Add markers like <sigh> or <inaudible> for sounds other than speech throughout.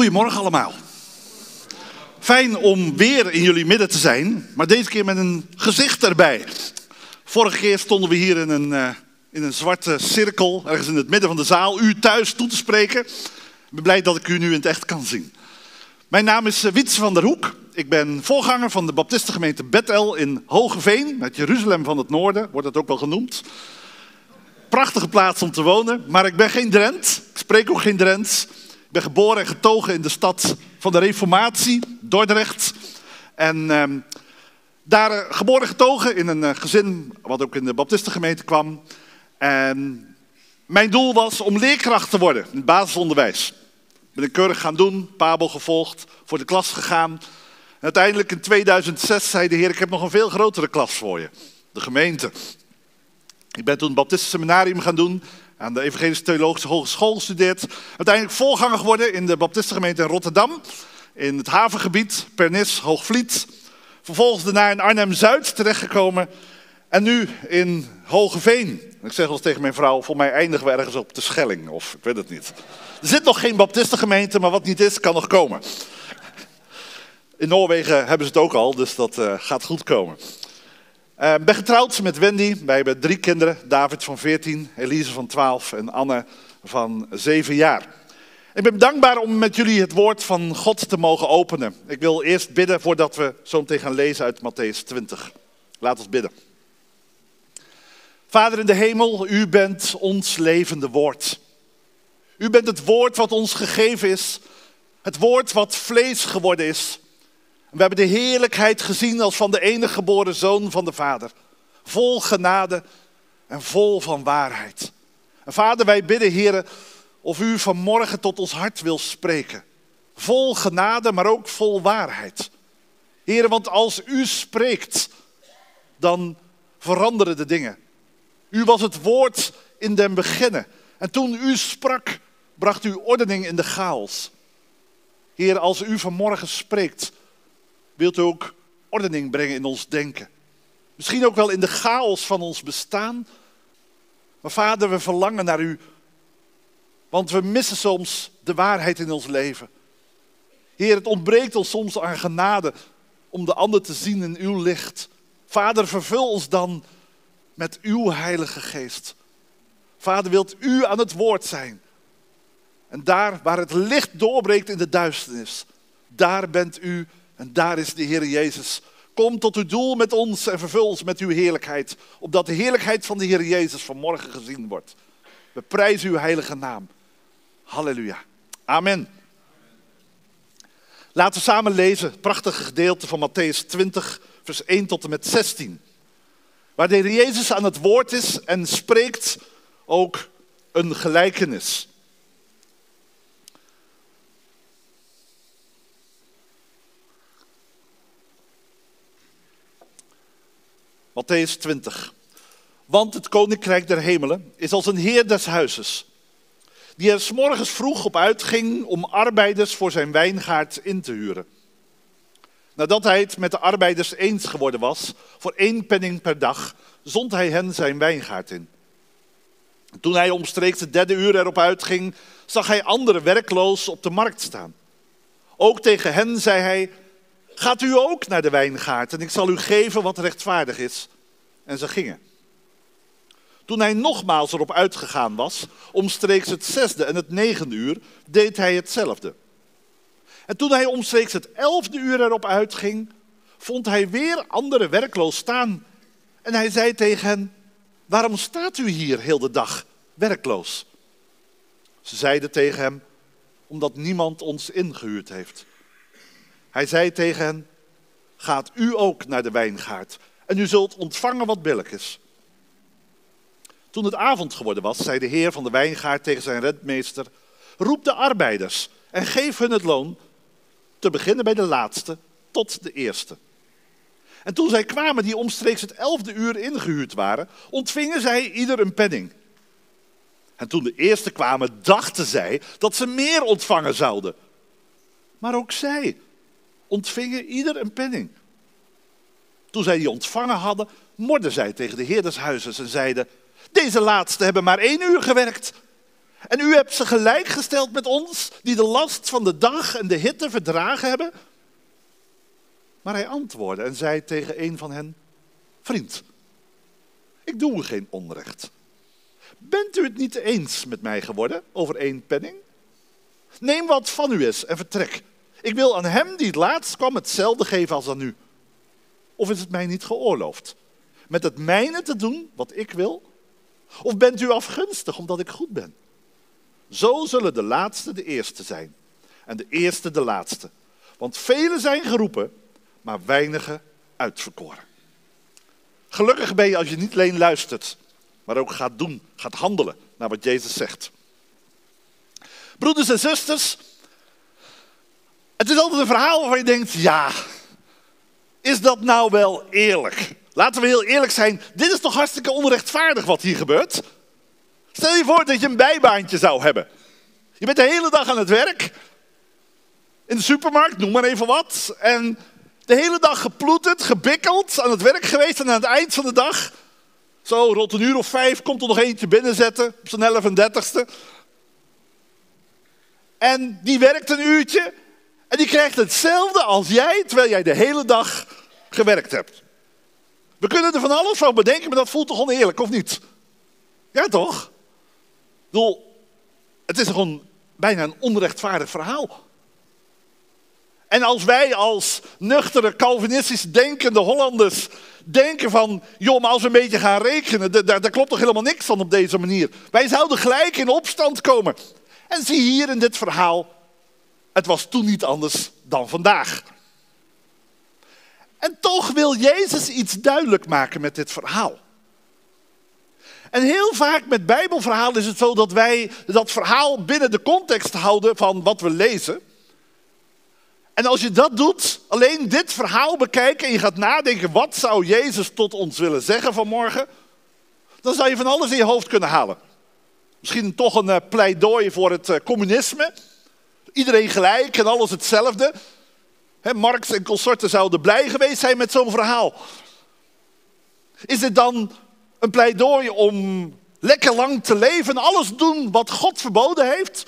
Goedemorgen allemaal. Fijn om weer in jullie midden te zijn, maar deze keer met een gezicht erbij. Vorige keer stonden we hier in een, uh, in een zwarte cirkel, ergens in het midden van de zaal, u thuis toe te spreken. Ik ben blij dat ik u nu in het echt kan zien. Mijn naam is uh, Wiets van der Hoek. Ik ben voorganger van de Baptistengemeente Bethel in Hogeveen, het Jeruzalem van het Noorden, wordt dat ook wel genoemd. Prachtige plaats om te wonen, maar ik ben geen Drent. Ik spreek ook geen Drents. Ik ben geboren en getogen in de stad van de Reformatie, Dordrecht. En ehm, daar uh, geboren getogen in een uh, gezin wat ook in de Baptistengemeente kwam. En mijn doel was om leerkracht te worden in het basisonderwijs. Ben ik keurig gaan doen, Pabel gevolgd, voor de klas gegaan. En uiteindelijk in 2006 zei de Heer: Ik heb nog een veel grotere klas voor je, de gemeente. Ik ben toen het Baptistenseminarium gaan doen aan de Evangelische Theologische Hogeschool gestudeerd. Uiteindelijk voorganger geworden in de Baptistengemeente in Rotterdam. In het havengebied, Pernis, Hoogvliet. Vervolgens daarna in Arnhem-Zuid terechtgekomen. En nu in Hogeveen. Ik zeg wel eens tegen mijn vrouw, voor mij eindigen we ergens op de Schelling. Of ik weet het niet. Er zit nog geen Baptistengemeente, maar wat niet is, kan nog komen. In Noorwegen hebben ze het ook al, dus dat uh, gaat goed komen. Uh, ben getrouwd met Wendy. Wij hebben drie kinderen. David van 14, Elise van 12 en Anne van 7 jaar. Ik ben dankbaar om met jullie het woord van God te mogen openen. Ik wil eerst bidden voordat we zo meteen gaan lezen uit Matthäus 20. Laat ons bidden. Vader in de hemel, u bent ons levende woord. U bent het woord wat ons gegeven is. Het woord wat vlees geworden is. We hebben de heerlijkheid gezien als van de enige geboren zoon van de Vader. Vol genade en vol van waarheid. En Vader, wij bidden, heren, of u vanmorgen tot ons hart wil spreken. Vol genade, maar ook vol waarheid. Heren, want als u spreekt, dan veranderen de dingen. U was het woord in den beginnen. En toen u sprak, bracht u ordening in de chaos. Heer, als u vanmorgen spreekt, wilt u ook ordening brengen in ons denken. Misschien ook wel in de chaos van ons bestaan. Maar vader, we verlangen naar u. Want we missen soms de waarheid in ons leven. Heer, het ontbreekt ons soms aan genade om de ander te zien in uw licht. Vader, vervul ons dan met uw Heilige Geest. Vader, wilt u aan het woord zijn. En daar waar het licht doorbreekt in de duisternis, daar bent u en daar is de Heer Jezus. Kom tot uw doel met ons en vervul ons met uw heerlijkheid. Opdat de heerlijkheid van de Heer Jezus vanmorgen gezien wordt. We prijzen uw heilige naam. Halleluja. Amen. Laten we samen lezen het prachtige gedeelte van Matthäus 20, vers 1 tot en met 16. Waar de Heer Jezus aan het woord is en spreekt ook een gelijkenis. Matthäus 20. Want het koninkrijk der hemelen is als een heer des huizes, die er s morgens vroeg op uitging om arbeiders voor zijn wijngaard in te huren. Nadat hij het met de arbeiders eens geworden was, voor één penning per dag, zond hij hen zijn wijngaard in. Toen hij omstreeks de derde uur erop uitging, zag hij anderen werkloos op de markt staan. Ook tegen hen zei hij, Gaat u ook naar de wijngaard en ik zal u geven wat rechtvaardig is. En ze gingen. Toen hij nogmaals erop uitgegaan was, omstreeks het zesde en het negende uur, deed hij hetzelfde. En toen hij omstreeks het elfde uur erop uitging, vond hij weer anderen werkloos staan. En hij zei tegen hen, waarom staat u hier heel de dag werkloos? Ze zeiden tegen hem, omdat niemand ons ingehuurd heeft. Hij zei tegen hen, gaat u ook naar de wijngaard en u zult ontvangen wat billig is. Toen het avond geworden was, zei de heer van de wijngaard tegen zijn rentmeester, roep de arbeiders en geef hun het loon, te beginnen bij de laatste tot de eerste. En toen zij kwamen die omstreeks het elfde uur ingehuurd waren, ontvingen zij ieder een penning. En toen de eerste kwamen, dachten zij dat ze meer ontvangen zouden. Maar ook zij ontvingen ieder een penning. Toen zij die ontvangen hadden, morden zij tegen de heer en zeiden, deze laatste hebben maar één uur gewerkt. En u hebt ze gelijkgesteld met ons, die de last van de dag en de hitte verdragen hebben. Maar hij antwoordde en zei tegen een van hen: Vriend, ik doe u geen onrecht. Bent u het niet eens met mij geworden over één penning? Neem wat van u is en vertrek. Ik wil aan hem die het laatst kwam hetzelfde geven als aan u. Of is het mij niet geoorloofd? Met het mijne te doen wat ik wil? Of bent u afgunstig omdat ik goed ben? Zo zullen de laatste de eerste zijn en de eerste de laatste. Want velen zijn geroepen, maar weinigen uitverkoren. Gelukkig ben je als je niet alleen luistert, maar ook gaat doen, gaat handelen naar wat Jezus zegt. Broeders en zusters, het is altijd een verhaal waarvan je denkt, ja, is dat nou wel eerlijk? Laten we heel eerlijk zijn, dit is toch hartstikke onrechtvaardig wat hier gebeurt? Stel je voor dat je een bijbaantje zou hebben. Je bent de hele dag aan het werk, in de supermarkt, noem maar even wat, en de hele dag geploeterd, gebikkeld, aan het werk geweest en aan het eind van de dag, zo rond een uur of vijf, komt er nog eentje binnenzetten op zijn 11 en 30ste. En die werkt een uurtje en die krijgt hetzelfde als jij, terwijl jij de hele dag gewerkt hebt. We kunnen er van alles van bedenken, maar dat voelt toch oneerlijk, of niet? Ja, toch? Ik bedoel, het is gewoon bijna een onrechtvaardig verhaal. En als wij als nuchtere, Calvinistisch denkende Hollanders denken van, joh, maar als we een beetje gaan rekenen, daar, klopt toch helemaal niks van op deze manier. Wij zouden gelijk in opstand komen. En zie hier in dit verhaal, het was toen niet anders dan vandaag. En toch wil Jezus iets duidelijk maken met dit verhaal. En heel vaak met Bijbelverhalen is het zo dat wij dat verhaal binnen de context houden van wat we lezen. En als je dat doet, alleen dit verhaal bekijken en je gaat nadenken, wat zou Jezus tot ons willen zeggen vanmorgen? Dan zou je van alles in je hoofd kunnen halen. Misschien toch een uh, pleidooi voor het uh, communisme. Iedereen gelijk en alles hetzelfde. He, Marx en consorten zouden blij geweest zijn met zo'n verhaal. Is het dan een pleidooi om lekker lang te leven en alles doen wat God verboden heeft?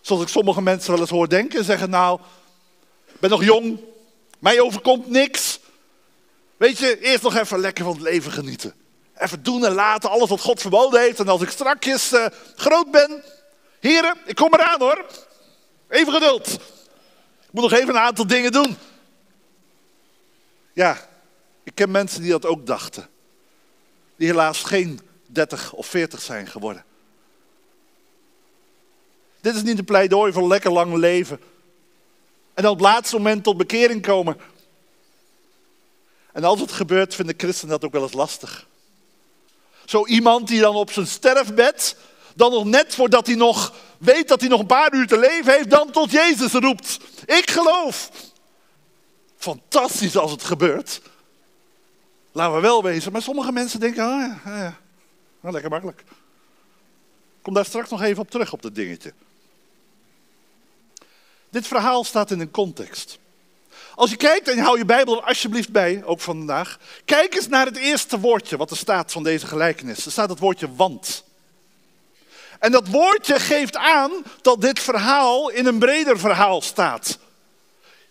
Zoals ik sommige mensen wel eens hoor denken en zeggen, nou, ik ben nog jong, mij overkomt niks. Weet je, eerst nog even lekker van het leven genieten. Even doen en laten, alles wat God verboden heeft. En als ik strakjes uh, groot ben, heren, ik kom eraan hoor. Even geduld. Ik moet nog even een aantal dingen doen. Ja, ik ken mensen die dat ook dachten. Die helaas geen 30 of 40 zijn geworden. Dit is niet een pleidooi voor lekker lang leven. En op het laatste moment tot bekering komen. En als het gebeurt, vinden christenen dat ook wel eens lastig. Zo iemand die dan op zijn sterfbed, dan nog net voordat hij nog weet dat hij nog een paar uur te leven heeft, dan tot Jezus roept. Ik geloof. Fantastisch als het gebeurt. Laten we wel wezen. Maar sommige mensen denken, ah ja, ja, nou, lekker makkelijk. Kom daar straks nog even op terug op dat dingetje. Dit verhaal staat in een context. Als je kijkt, en hou je Bijbel er alsjeblieft bij, ook vandaag. Kijk eens naar het eerste woordje wat er staat van deze gelijkenis. Er staat het woordje want. En dat woordje geeft aan dat dit verhaal in een breder verhaal staat.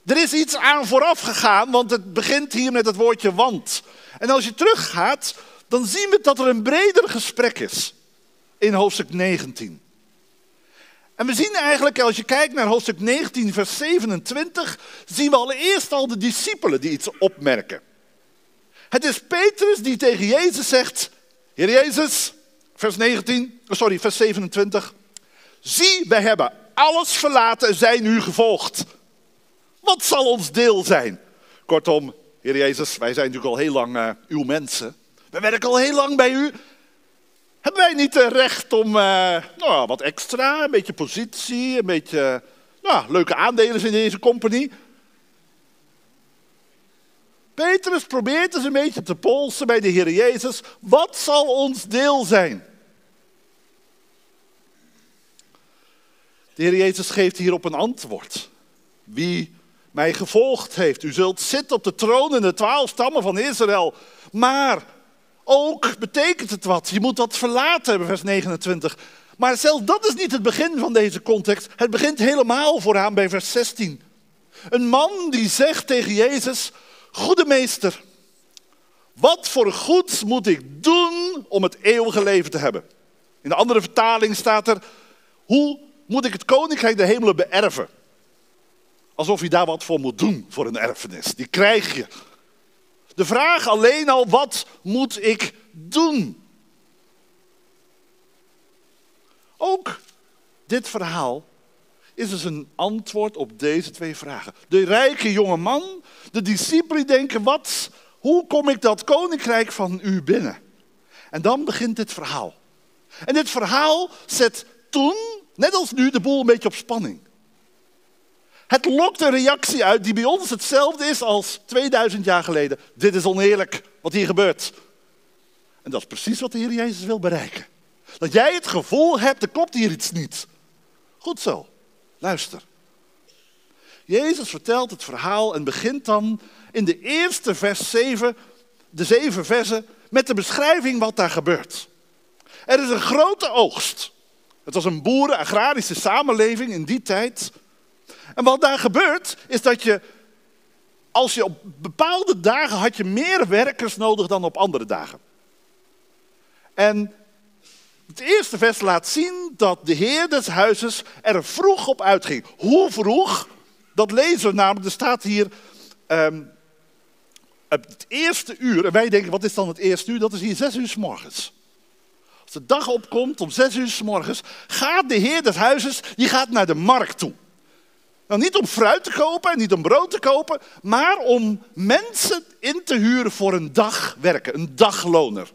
Er is iets aan vooraf gegaan, want het begint hier met het woordje want. En als je teruggaat, dan zien we dat er een breder gesprek is in hoofdstuk 19. En we zien eigenlijk, als je kijkt naar hoofdstuk 19, vers 27, zien we allereerst al de discipelen die iets opmerken. Het is Petrus die tegen Jezus zegt, Heer Jezus, vers 19, sorry, vers 27. Zie, wij hebben alles verlaten en zijn u gevolgd. Wat zal ons deel zijn? Kortom, Heer Jezus, wij zijn natuurlijk al heel lang uh, uw mensen. We werken al heel lang bij u. Hebben wij niet recht om uh, nou, wat extra, een beetje positie, een beetje nou, leuke aandelen in deze compagnie? Petrus probeert eens een beetje te polsen bij de Heer Jezus. Wat zal ons deel zijn? De Heer Jezus geeft hierop een antwoord. Wie mij gevolgd heeft, u zult zitten op de troon in de twaalf stammen van Israël. Maar ook betekent het wat. Je moet dat verlaten hebben, vers 29. Maar zelfs dat is niet het begin van deze context. Het begint helemaal vooraan bij vers 16. Een man die zegt tegen Jezus: Goede meester, wat voor goeds moet ik doen om het eeuwige leven te hebben? In de andere vertaling staat er: Hoe moet ik het koninkrijk der hemelen beërven? Alsof je daar wat voor moet doen voor een erfenis. Die krijg je. De vraag alleen al: wat moet ik doen? Ook dit verhaal is dus een antwoord op deze twee vragen. De rijke jonge man, de discipelen denken, wat, hoe kom ik dat koninkrijk van u binnen? En dan begint dit verhaal. En dit verhaal zet toen, net als nu, de boel een beetje op spanning. Het lokt een reactie uit die bij ons hetzelfde is als 2000 jaar geleden. Dit is oneerlijk wat hier gebeurt. En dat is precies wat de Heer Jezus wil bereiken. Dat jij het gevoel hebt, er klopt hier iets niet. Goed zo, luister. Jezus vertelt het verhaal en begint dan in de eerste vers 7, de zeven versen, met de beschrijving wat daar gebeurt. Er is een grote oogst. Het was een boeren-agrarische samenleving in die tijd. En wat daar gebeurt, is dat je, als je op bepaalde dagen had je meer werkers nodig dan op andere dagen. En het eerste vers laat zien dat de heer des huizes er vroeg op uitging. Hoe vroeg? Dat lezen we namelijk, er staat hier um, het eerste uur. En wij denken, wat is dan het eerste uur? Dat is hier zes uur s morgens. Als de dag opkomt om zes uur s morgens, gaat de heer des huizes, die gaat naar de markt toe. Nou, niet om fruit te kopen en niet om brood te kopen, maar om mensen in te huren voor een dag werken, een dagloner.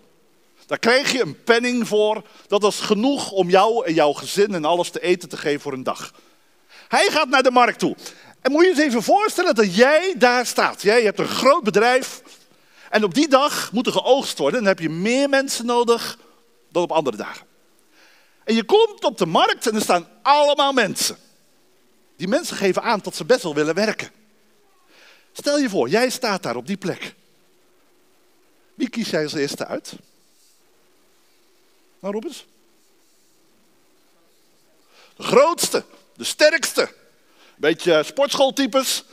Daar krijg je een penning voor. Dat was genoeg om jou en jouw gezin en alles te eten te geven voor een dag. Hij gaat naar de markt toe. En moet je eens even voorstellen dat jij daar staat. Jij hebt een groot bedrijf. En op die dag moet er geoogst worden. Dan heb je meer mensen nodig dan op andere dagen. En je komt op de markt en er staan allemaal mensen. Die mensen geven aan dat ze best wel willen werken. Stel je voor, jij staat daar op die plek. Wie kies jij als eerste uit? Nou, eens. De grootste, de sterkste. Beetje sportschooltypes.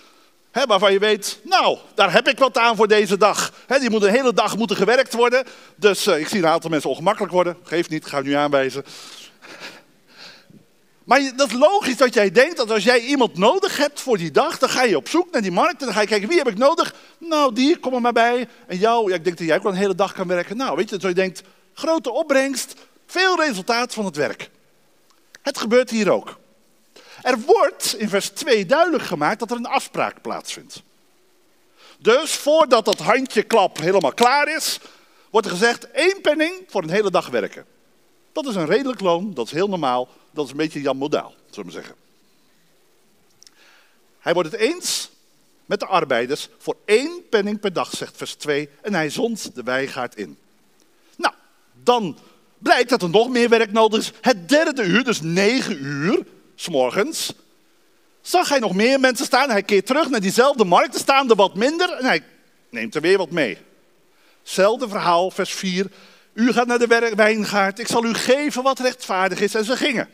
Hè, waarvan je weet, nou, daar heb ik wat aan voor deze dag. Hè, die moet een hele dag moeten gewerkt worden. Dus uh, ik zie een aantal mensen ongemakkelijk worden. Geeft niet, ga nu aanwijzen. Maar dat is logisch dat jij denkt dat als jij iemand nodig hebt voor die dag, dan ga je op zoek naar die markt en dan ga je kijken wie heb ik nodig. Nou, die, kom er maar bij. En jou, ja, ik denk dat jij ook wel een hele dag kan werken. Nou, weet je, dat je denkt, grote opbrengst, veel resultaat van het werk. Het gebeurt hier ook. Er wordt in vers 2 duidelijk gemaakt dat er een afspraak plaatsvindt. Dus voordat dat handjeklap helemaal klaar is, wordt er gezegd één penning voor een hele dag werken. Dat is een redelijk loon, dat is heel normaal, dat is een beetje Jan Modaal, zullen we zeggen. Hij wordt het eens met de arbeiders voor één penning per dag, zegt vers 2, en hij zond de wijgaard in. Nou, dan blijkt dat er nog meer werk nodig is. Het derde uur, dus negen uur, s morgens, zag hij nog meer mensen staan. Hij keert terug naar diezelfde markt, er staan er wat minder en hij neemt er weer wat mee. Hetzelfde verhaal, vers 4. U gaat naar de wijngaard, ik zal u geven wat rechtvaardig is. En ze gingen.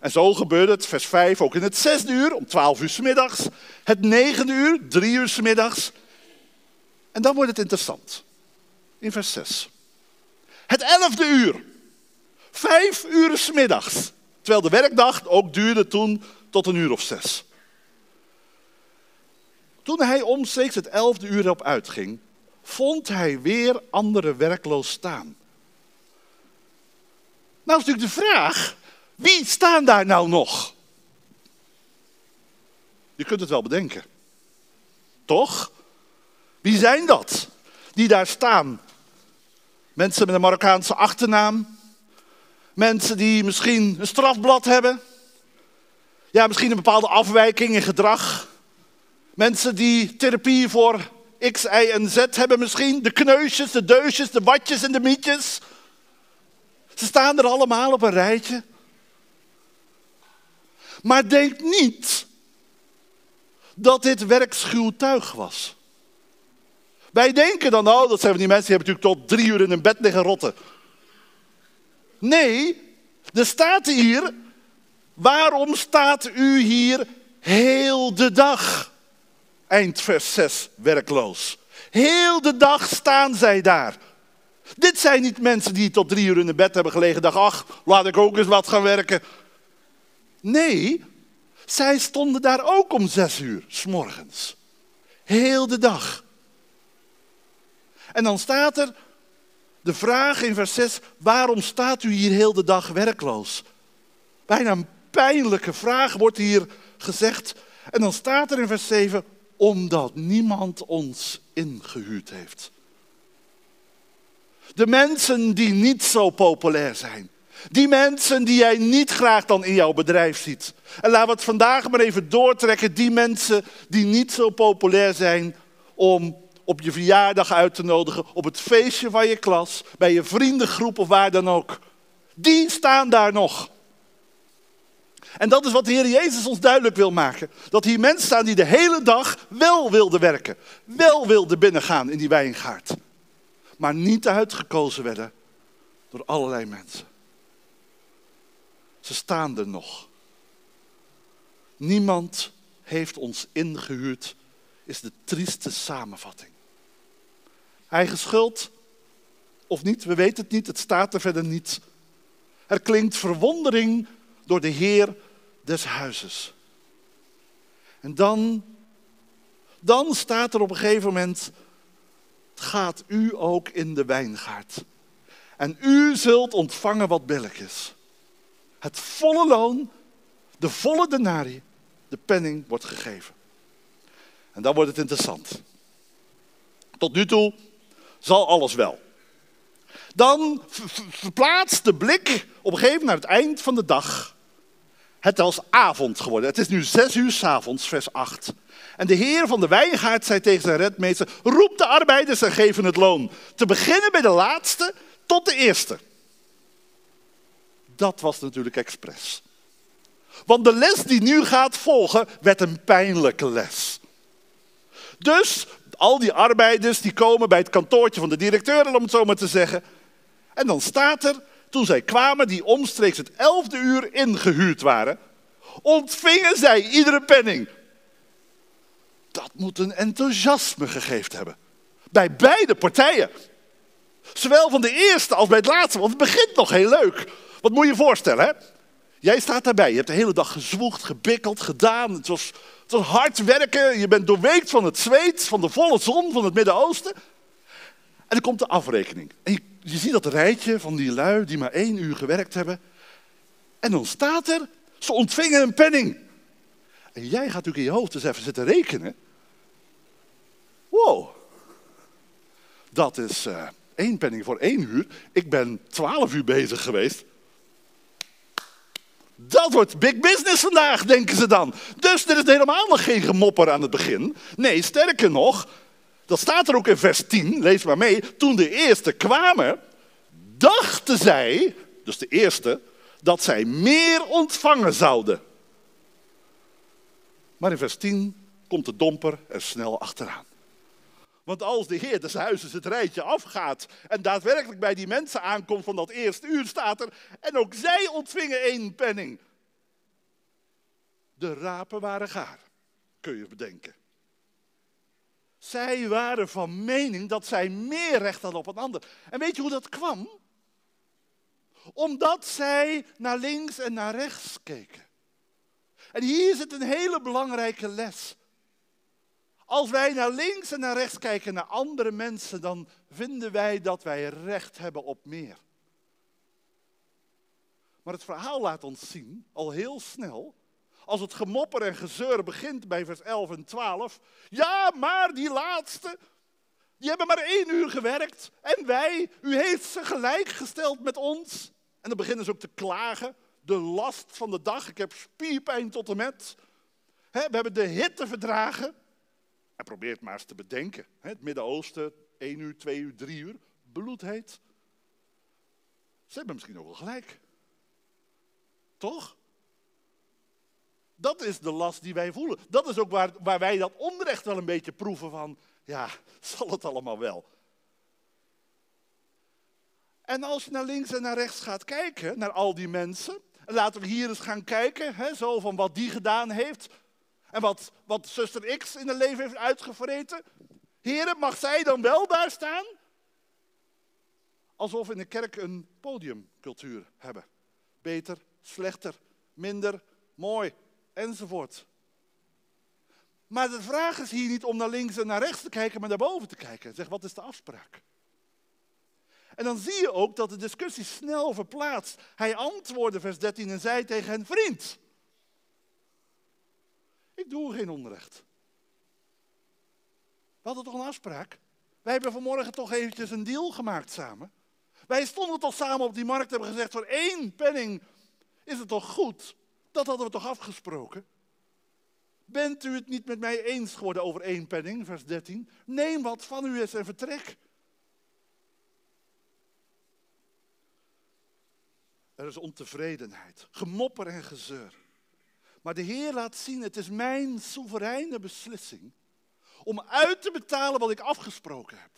En zo gebeurde het, vers 5, ook in het zesde uur, om 12 uur s middags. Het negende uur, drie uur s middags. En dan wordt het interessant. In vers 6. Het elfde uur. Vijf uur s middags. Terwijl de werkdag ook duurde toen tot een uur of zes. Toen hij omstreeks het elfde uur op uitging, vond hij weer andere werkloos staan. Nou is natuurlijk de vraag, wie staan daar nou nog? Je kunt het wel bedenken. Toch? Wie zijn dat die daar staan Mensen met een Marokkaanse achternaam. Mensen die misschien een strafblad hebben. Ja, misschien een bepaalde afwijking in gedrag. Mensen die therapie voor X, Y en Z hebben misschien. De kneusjes, de deusjes, de watjes en de mietjes. Ze staan er allemaal op een rijtje. Maar denk niet dat dit werkschuw tuig was. Wij denken dan, nou, dat zijn van die mensen die hebben natuurlijk tot drie uur in hun bed liggen rotten. Nee, Er staat hier, waarom staat u hier heel de dag? Eind vers 6, werkloos. Heel de dag staan zij daar. Dit zijn niet mensen die tot drie uur in de bed hebben gelegen dachten, ach, laat ik ook eens wat gaan werken. Nee, zij stonden daar ook om zes uur, s morgens. Heel de dag. En dan staat er de vraag in vers 6, waarom staat u hier heel de dag werkloos? Bijna een pijnlijke vraag wordt hier gezegd. En dan staat er in vers 7, omdat niemand ons ingehuurd heeft. De mensen die niet zo populair zijn. Die mensen die jij niet graag dan in jouw bedrijf ziet. En laten we het vandaag maar even doortrekken. Die mensen die niet zo populair zijn om op je verjaardag uit te nodigen, op het feestje van je klas, bij je vriendengroep of waar dan ook. Die staan daar nog. En dat is wat de Heer Jezus ons duidelijk wil maken. Dat hier mensen staan die de hele dag wel wilden werken. Wel wilden binnengaan in die wijngaard. Maar niet uitgekozen werden door allerlei mensen. Ze staan er nog. Niemand heeft ons ingehuurd, is de trieste samenvatting. Eigen schuld of niet, we weten het niet, het staat er verder niet. Er klinkt verwondering door de Heer des huizes. En dan, dan staat er op een gegeven moment, gaat u ook in de wijngaard. En u zult ontvangen wat billig is. Het volle loon, de volle denari, de penning wordt gegeven. En dan wordt het interessant. Tot nu toe zal alles wel. Dan verplaatst de blik op een gegeven moment naar het eind van de dag. Het is avond geworden. Het is nu zes uur s avonds, vers 8. En de heer van de wijngaard zei tegen zijn redmeester: Roep de arbeiders en geef het loon. Te beginnen bij de laatste tot de eerste. Dat was natuurlijk expres. Want de les die nu gaat volgen, werd een pijnlijke les. Dus al die arbeiders die komen bij het kantoortje van de directeur, om het zo maar te zeggen. En dan staat er, toen zij kwamen, die omstreeks het elfde uur ingehuurd waren, ontvingen zij iedere penning. Dat moet een enthousiasme gegeven hebben. Bij beide partijen. Zowel van de eerste als bij het laatste, want het begint nog heel leuk. Wat moet je je voorstellen, hè? Jij staat daarbij, je hebt de hele dag gezwoegd, gebikkeld, gedaan. Het was, het hard werken, je bent doorweekt van het zweet, van de volle zon, van het Midden-Oosten. En dan komt de afrekening. En je, ziet dat rijtje van die lui die maar één uur gewerkt hebben. En dan staat er, ze ontvingen een penning. En jij gaat natuurlijk in je hoofd eens even zitten rekenen. Wow, dat is uh, één penning voor één uur. Ik ben twaalf uur bezig geweest. Dat wordt big business vandaag, denken ze dan. Dus er is helemaal nog geen gemopper aan het begin. Nee, sterker nog, dat staat er ook in vers 10, lees maar mee. Toen de eerste kwamen, dachten zij, dus de eerste, dat zij meer ontvangen zouden. Maar in vers 10 komt de domper er snel achteraan. Want als de Heer des huizes het rijtje afgaat en daadwerkelijk bij die mensen aankomt van dat eerste uur, staat er, en ook zij ontvingen één penning. De rapen waren gaar, kun je bedenken. Zij waren van mening dat zij meer recht hadden op een ander. En weet je hoe dat kwam? Omdat zij naar links en naar rechts keken. En hier zit een hele belangrijke les. Als wij naar links en naar rechts kijken naar andere mensen, dan vinden wij dat wij recht hebben op meer. Maar het verhaal laat ons zien, al heel snel, als het gemopper en gezeur begint bij vers 11 en 12. Ja, maar die laatste, die hebben maar één uur gewerkt. En wij, u heeft ze gelijk gesteld met ons. En dan beginnen ze ook te klagen. De last van de dag, ik heb spierpijn tot en met. we hebben de hitte verdragen. Probeer het maar eens te bedenken. Het Midden-Oosten, 1 uur, 2 uur, 3 uur, bloedheet. Ze hebben misschien ook wel gelijk. Toch? Dat is de last die wij voelen. Dat is ook waar, waar wij dat onrecht wel een beetje proeven van, ja, <laughs> zal het allemaal wel. En als je naar links en naar rechts gaat kijken, naar al die mensen, en laten we hier eens gaan kijken, hè, zo van wat die gedaan heeft, en wat, wat zuster X in het leven heeft uitgevreten. Heren, mag zij dan wel daar staan? Alsof we in de kerk een podiumcultuur hebben. Beter, slechter, minder, mooi, enzovoort. Maar de vraag is hier niet om naar links en naar rechts te kijken, maar naar boven te kijken. Zeg, wat is de afspraak? En dan zie je ook dat de discussie snel verplaatst. Hij antwoordde, vers 13, en zei tegen hen: Vriend, ik doe geen onrecht. We hadden toch een afspraak? Wij hebben vanmorgen toch eventjes een deal gemaakt samen. Wij stonden toch samen op die markt en hebben gezegd: voor één penning is het toch goed? Dat hadden we toch afgesproken? Bent u het niet met mij eens geworden over één penning, vers 13? Neem wat van u is en vertrek. Er is ontevredenheid, gemopper en gezeur. Maar de Heer laat zien, het is mijn soevereine beslissing om uit te betalen wat ik afgesproken heb.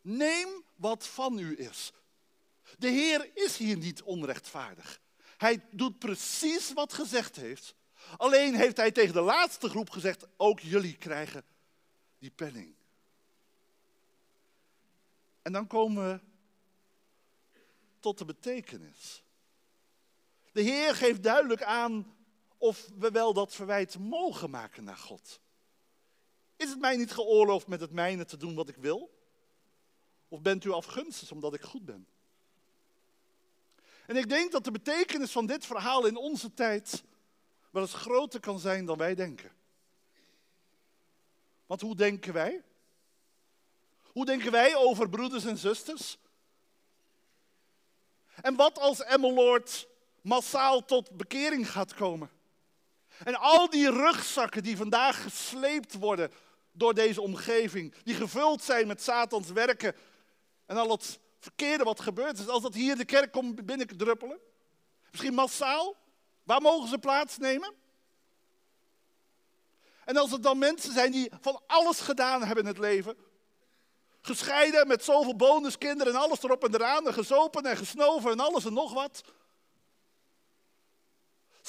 Neem wat van u is. De Heer is hier niet onrechtvaardig. Hij doet precies wat gezegd heeft. Alleen heeft hij tegen de laatste groep gezegd, ook jullie krijgen die penning. En dan komen we tot de betekenis. De Heer geeft duidelijk aan of we wel dat verwijt mogen maken naar God. Is het mij niet geoorloofd met het mijne te doen wat ik wil? Of bent u afgunstig omdat ik goed ben? En ik denk dat de betekenis van dit verhaal in onze tijd wel eens groter kan zijn dan wij denken. Want hoe denken wij? Hoe denken wij over broeders en zusters? En wat als Emmeloord massaal tot bekering gaat komen? En al die rugzakken die vandaag gesleept worden door deze omgeving, die gevuld zijn met Satans werken en al het verkeerde wat gebeurt is, als dat hier de kerk komt binnendruppelen, misschien massaal, waar mogen ze plaatsnemen? En als het dan mensen zijn die van alles gedaan hebben in het leven, gescheiden met zoveel bonuskinderen en alles erop en eraan, en gezopen en gesnoven en alles en nog wat,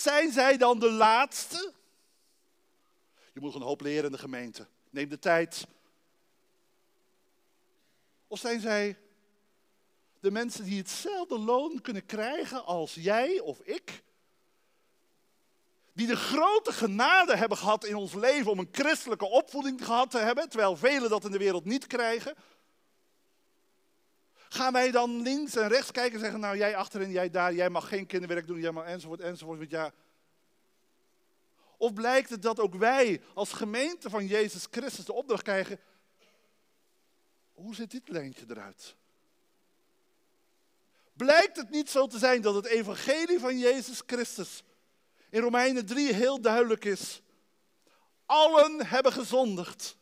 zijn zij dan de laatste? Je moet een hoop leren in de gemeente. Neem de tijd. Of zijn zij de mensen die hetzelfde loon kunnen krijgen als jij of ik? Die de grote genade hebben gehad in ons leven om een christelijke opvoeding gehad te hebben, terwijl velen dat in de wereld niet krijgen. Gaan wij dan links en rechts kijken en zeggen, nou jij achterin, jij daar, jij mag geen kinderwerk doen, jij mag enzovoort, enzovoort. Ja. Of blijkt het dat ook wij als gemeente van Jezus Christus de opdracht krijgen, hoe ziet dit lijntje eruit? Blijkt het niet zo te zijn dat het evangelie van Jezus Christus in Romeinen 3 heel duidelijk is. Allen hebben gezondigd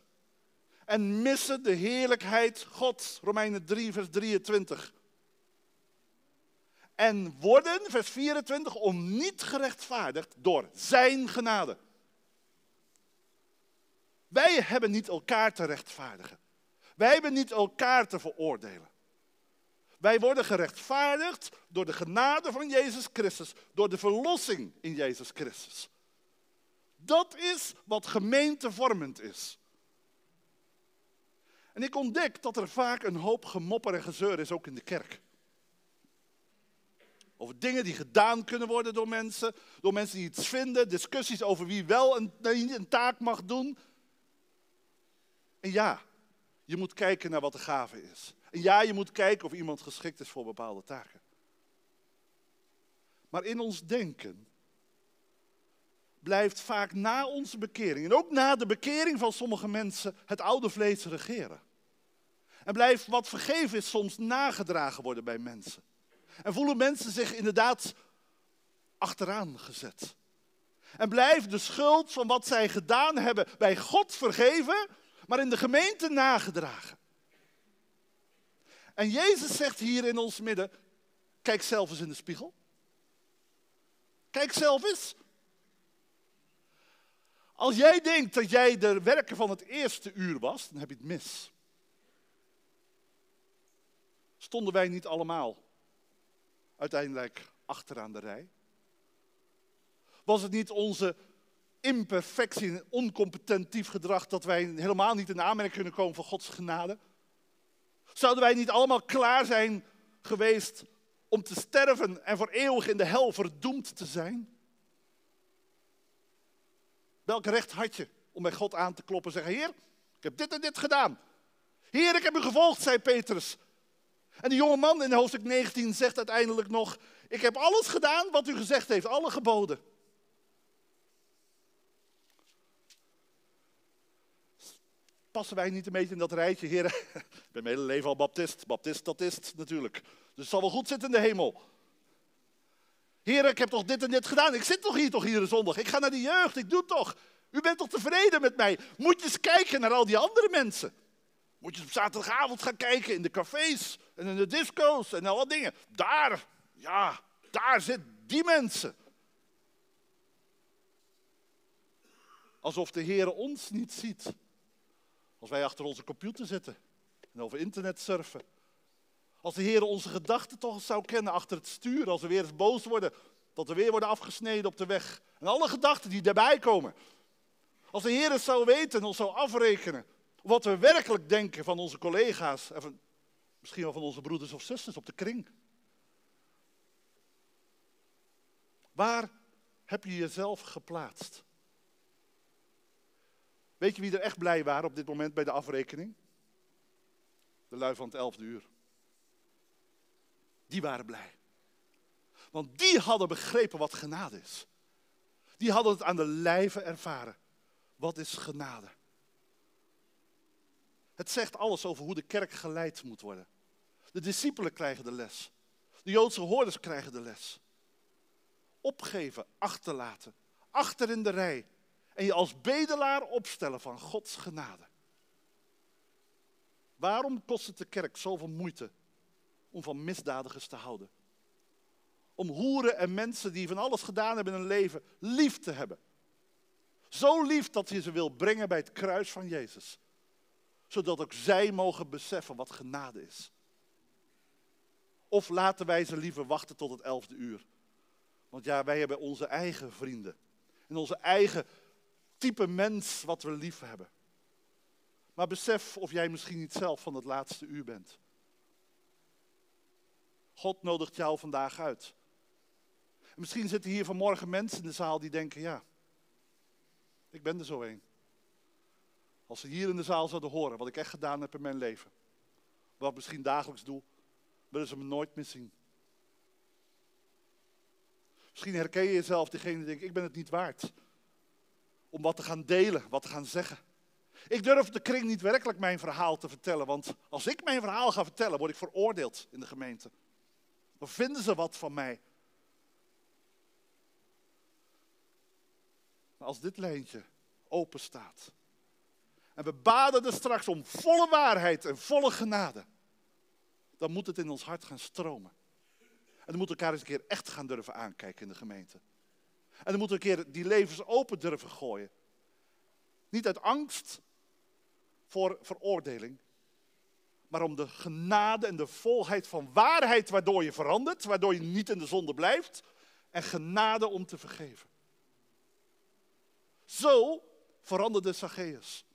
en missen de heerlijkheid Gods. Romeinen 3, vers 23. En worden, vers 24, om niet gerechtvaardigd door zijn genade. Wij hebben niet elkaar te rechtvaardigen. Wij hebben niet elkaar te veroordelen. Wij worden gerechtvaardigd door de genade van Jezus Christus, door de verlossing in Jezus Christus. Dat is wat gemeentevormend is. En ik ontdek dat er vaak een hoop gemopper en gezeur is, ook in de kerk. Over dingen die gedaan kunnen worden door mensen, door mensen die iets vinden, discussies over wie wel een, een taak mag doen. En ja, je moet kijken naar wat de gave is. En ja, je moet kijken of iemand geschikt is voor bepaalde taken. Maar in ons denken blijft vaak na onze bekering, en ook na de bekering van sommige mensen, het oude vlees regeren. En blijft wat vergeven is soms nagedragen worden bij mensen. En voelen mensen zich inderdaad achteraan gezet. En blijft de schuld van wat zij gedaan hebben bij God vergeven, maar in de gemeente nagedragen. En Jezus zegt hier in ons midden, kijk zelf eens in de spiegel. Kijk zelf eens. Als jij denkt dat jij de werker van het eerste uur was, dan heb je het mis. Stonden wij niet allemaal uiteindelijk achteraan de rij? Was het niet onze imperfectie en oncompetentief gedrag dat wij helemaal niet in aanmerking kunnen komen voor Gods genade? Zouden wij niet allemaal klaar zijn geweest om te sterven en voor eeuwig in de hel verdoemd te zijn? Welk recht had je om bij God aan te kloppen en zeggen: Heer, ik heb dit en dit gedaan. Heer, ik heb u gevolgd, zei Petrus. En de jonge man in hoofdstuk 19 zegt uiteindelijk nog: Ik heb alles gedaan wat u gezegd heeft, alle geboden. Passen wij niet een beetje in dat rijtje, Heer? Ik ben mijn hele leven al baptist. Baptist, dat is natuurlijk. Dus het zal wel goed zitten in de hemel. Heer, ik heb toch dit en dit gedaan. Ik zit toch hier toch hier zondag. Ik ga naar de jeugd, ik doe toch. U bent toch tevreden met mij? Moet je eens kijken naar al die andere mensen. Moet je op zaterdagavond gaan kijken in de cafés en in de disco's en alle dingen. Daar, ja, daar zitten die mensen. Alsof de Heer ons niet ziet. Als wij achter onze computer zitten en over internet surfen. Als de Heer onze gedachten toch zou kennen achter het stuur. Als we weer eens boos worden, dat we weer worden afgesneden op de weg. En alle gedachten die daarbij komen. Als de Heer het zou weten en ons zou afrekenen. Wat we werkelijk denken van onze collega's. En misschien wel van onze broeders of zusters op de kring. Waar heb je jezelf geplaatst? Weet je wie er echt blij waren op dit moment bij de afrekening? De lui van het elfde uur. Die waren blij. Want die hadden begrepen wat genade is. Die hadden het aan de lijve ervaren. Wat is genade? Het zegt alles over hoe de kerk geleid moet worden. De discipelen krijgen de les. De Joodse hoorders krijgen de les. Opgeven, achterlaten, achter in de rij. En je als bedelaar opstellen van Gods genade. Waarom kost het de kerk zoveel moeite om van misdadigers te houden? Om hoeren en mensen die van alles gedaan hebben in hun leven lief te hebben. Zo lief dat je ze wil brengen bij het kruis van Jezus. Zodat ook zij mogen beseffen wat genade is. Of laten wij ze liever wachten tot het elfde uur. Want ja, wij hebben onze eigen vrienden. En onze eigen type mens wat we lief hebben. Maar besef of jij misschien niet zelf van het laatste uur bent. God nodigt jou vandaag uit. En misschien zitten hier vanmorgen mensen in de zaal die denken, ja, ik ben er zo een. Als ze hier in de zaal zouden horen wat ik echt gedaan heb in mijn leven, wat ik misschien dagelijks doe, willen ze me nooit meer zien. Misschien herken je jezelf, degene die denkt, ik ben het niet waard om wat te gaan delen, wat te gaan zeggen. Ik durf de kring niet werkelijk mijn verhaal te vertellen, want als ik mijn verhaal ga vertellen, word ik veroordeeld in de gemeente. Dan vinden ze wat van mij. Maar als dit lijntje open staat en we baden er straks om volle waarheid en volle genade, dan moet het in ons hart gaan stromen. En dan moeten elkaar eens een keer echt gaan durven aankijken in de gemeente. En dan moeten we een keer die levens open durven gooien. Niet uit angst voor veroordeling, maar om de genade en de volheid van waarheid waardoor je verandert, waardoor je niet in de zonde blijft, en genade om te vergeven. Zo veranderde Zacchaeus.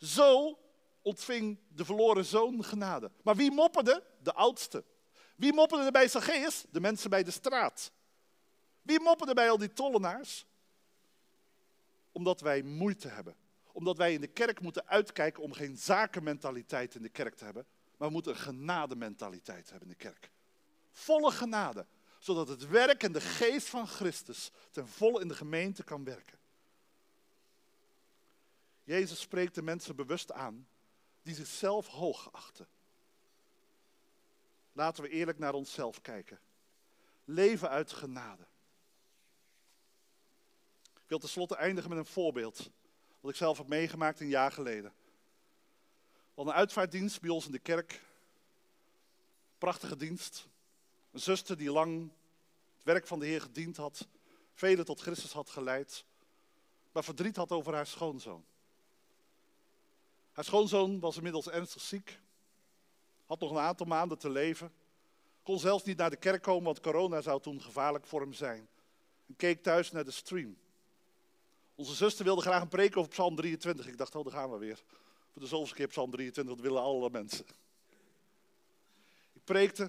Zo ontving de verloren zoon genade. Maar wie mopperde? De oudste. Wie mopperde er bij Zacchaeus? De mensen bij de straat. Wie mopperde bij al die tollenaars? Omdat wij moeite hebben. Omdat wij in de kerk moeten uitkijken om geen zakenmentaliteit in de kerk te hebben. Maar we moeten een genadementaliteit hebben in de kerk. Volle genade. Zodat het werk en de geest van Christus ten volle in de gemeente kan werken. Jezus spreekt de mensen bewust aan die zichzelf hoog achten. Laten we eerlijk naar onszelf kijken. Leven uit genade. Ik wil tenslotte eindigen met een voorbeeld. Wat ik zelf heb meegemaakt een jaar geleden. We een uitvaartdienst bij ons in de kerk. Prachtige dienst. Een zuster die lang het werk van de Heer gediend had. Velen tot Christus had geleid. Maar verdriet had over haar schoonzoon. Haar schoonzoon was inmiddels ernstig ziek. Had nog een aantal maanden te leven. Kon zelfs niet naar de kerk komen, want corona zou toen gevaarlijk voor hem zijn. En keek thuis naar de stream. Onze zuster wilde graag een preek over Psalm 23. Ik dacht, oh, daar gaan we weer. Voor de zoveelste keer Psalm 23, dat willen alle mensen. Ik preekte.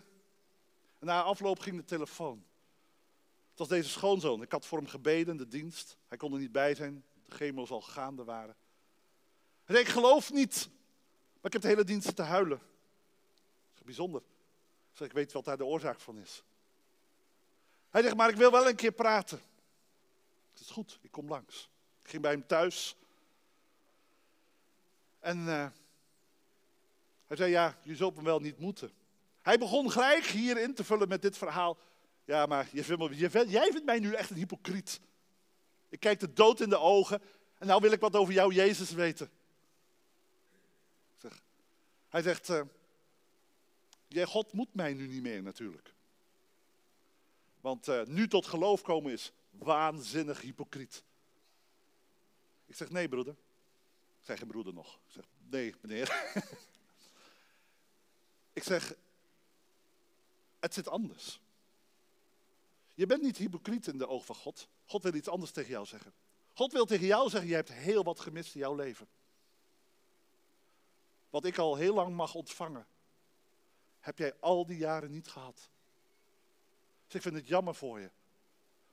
En na afloop ging de telefoon. Het was deze schoonzoon. Ik had voor hem gebeden, de dienst. Hij kon er niet bij zijn. De chemo's al gaande waren. Ik geloof niet. Maar ik heb de hele dienst te huilen. Dat is bijzonder. Ik ik weet wat daar de oorzaak van is. Hij zegt, maar ik wil wel een keer praten. Het is goed, ik kom langs. Ik ging bij hem thuis. En uh, hij zei, ja, je zult hem wel niet moeten. Hij begon gelijk hier in te vullen met dit verhaal. Ja, maar je je, jij vindt mij nu echt een hypocriet. Ik kijk de dood in de ogen en nou wil ik wat over jou, Jezus, weten. Hij zegt, uh, jij God moet mij nu niet meer natuurlijk. Want uh, nu tot geloof komen is waanzinnig hypocriet. Ik zeg, nee broeder. Zeg geen broeder nog. Ik zeg, nee meneer. <laughs> ik zeg, het zit anders. Je bent niet hypocriet in de oog van God. God wil iets anders tegen jou zeggen. God wil tegen jou zeggen, je hebt heel wat gemist in jouw leven. Wat ik al heel lang mag ontvangen, heb jij al die jaren niet gehad. Dus ik vind het jammer voor je.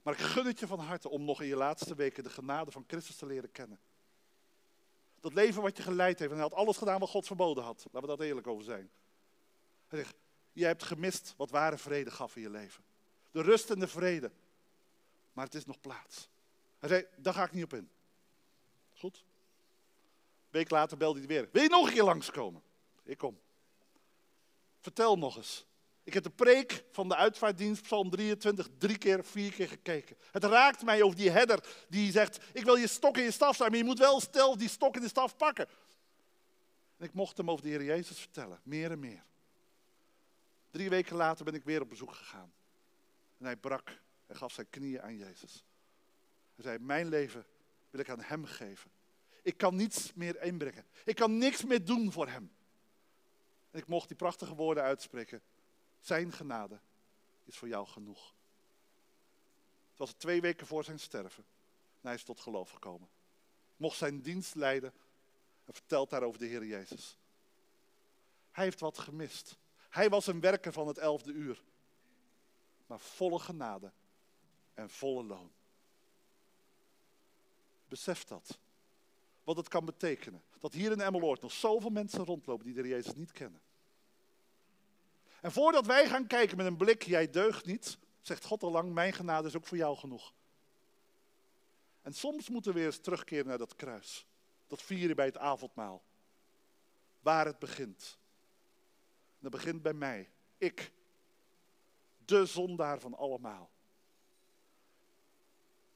Maar ik gun het je van harte om nog in je laatste weken de genade van Christus te leren kennen. Dat leven wat je geleid heeft, en hij had alles gedaan wat God verboden had. Laten we dat eerlijk over zijn. Hij zegt, je hebt gemist wat ware vrede gaf in je leven. De rust en de vrede. Maar het is nog plaats. Hij zei, daar ga ik niet op in. Goed. Week later belde hij weer. Wil je nog een keer langskomen? Ik kom. Vertel nog eens. Ik heb de preek van de uitvaartdienst, Psalm 23, drie keer, vier keer gekeken. Het raakt mij over die herder die zegt, ik wil je stok in je staf zijn, maar je moet wel stel die stok in de staf pakken. En ik mocht hem over de Heer Jezus vertellen, meer en meer. Drie weken later ben ik weer op bezoek gegaan. En hij brak en gaf zijn knieën aan Jezus. Hij zei, mijn leven wil ik aan hem geven. Ik kan niets meer inbrengen. Ik kan niks meer doen voor hem. En ik mocht die prachtige woorden uitspreken. Zijn genade is voor jou genoeg. Het was twee weken voor zijn sterven. En hij is tot geloof gekomen. Mocht zijn dienst leiden en vertelt daarover de Heer Jezus. Hij heeft wat gemist. Hij was een werker van het elfde uur. Maar volle genade en volle loon. Besef dat. Wat het kan betekenen. Dat hier in Emmeloord nog zoveel mensen rondlopen die de Jezus niet kennen. En voordat wij gaan kijken met een blik, jij deugt niet, zegt God al lang, mijn genade is ook voor jou genoeg. En soms moeten we weer eens terugkeren naar dat kruis. Dat vieren bij het avondmaal. Waar het begint. En dat begint bij mij. Ik. De zondaar van allemaal.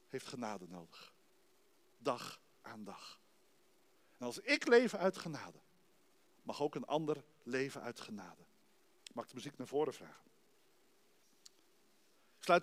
Heeft genade nodig. Dag aan dag. En als ik leven uit genade, mag ook een ander leven uit genade. Mag de muziek naar voren vragen? Sluit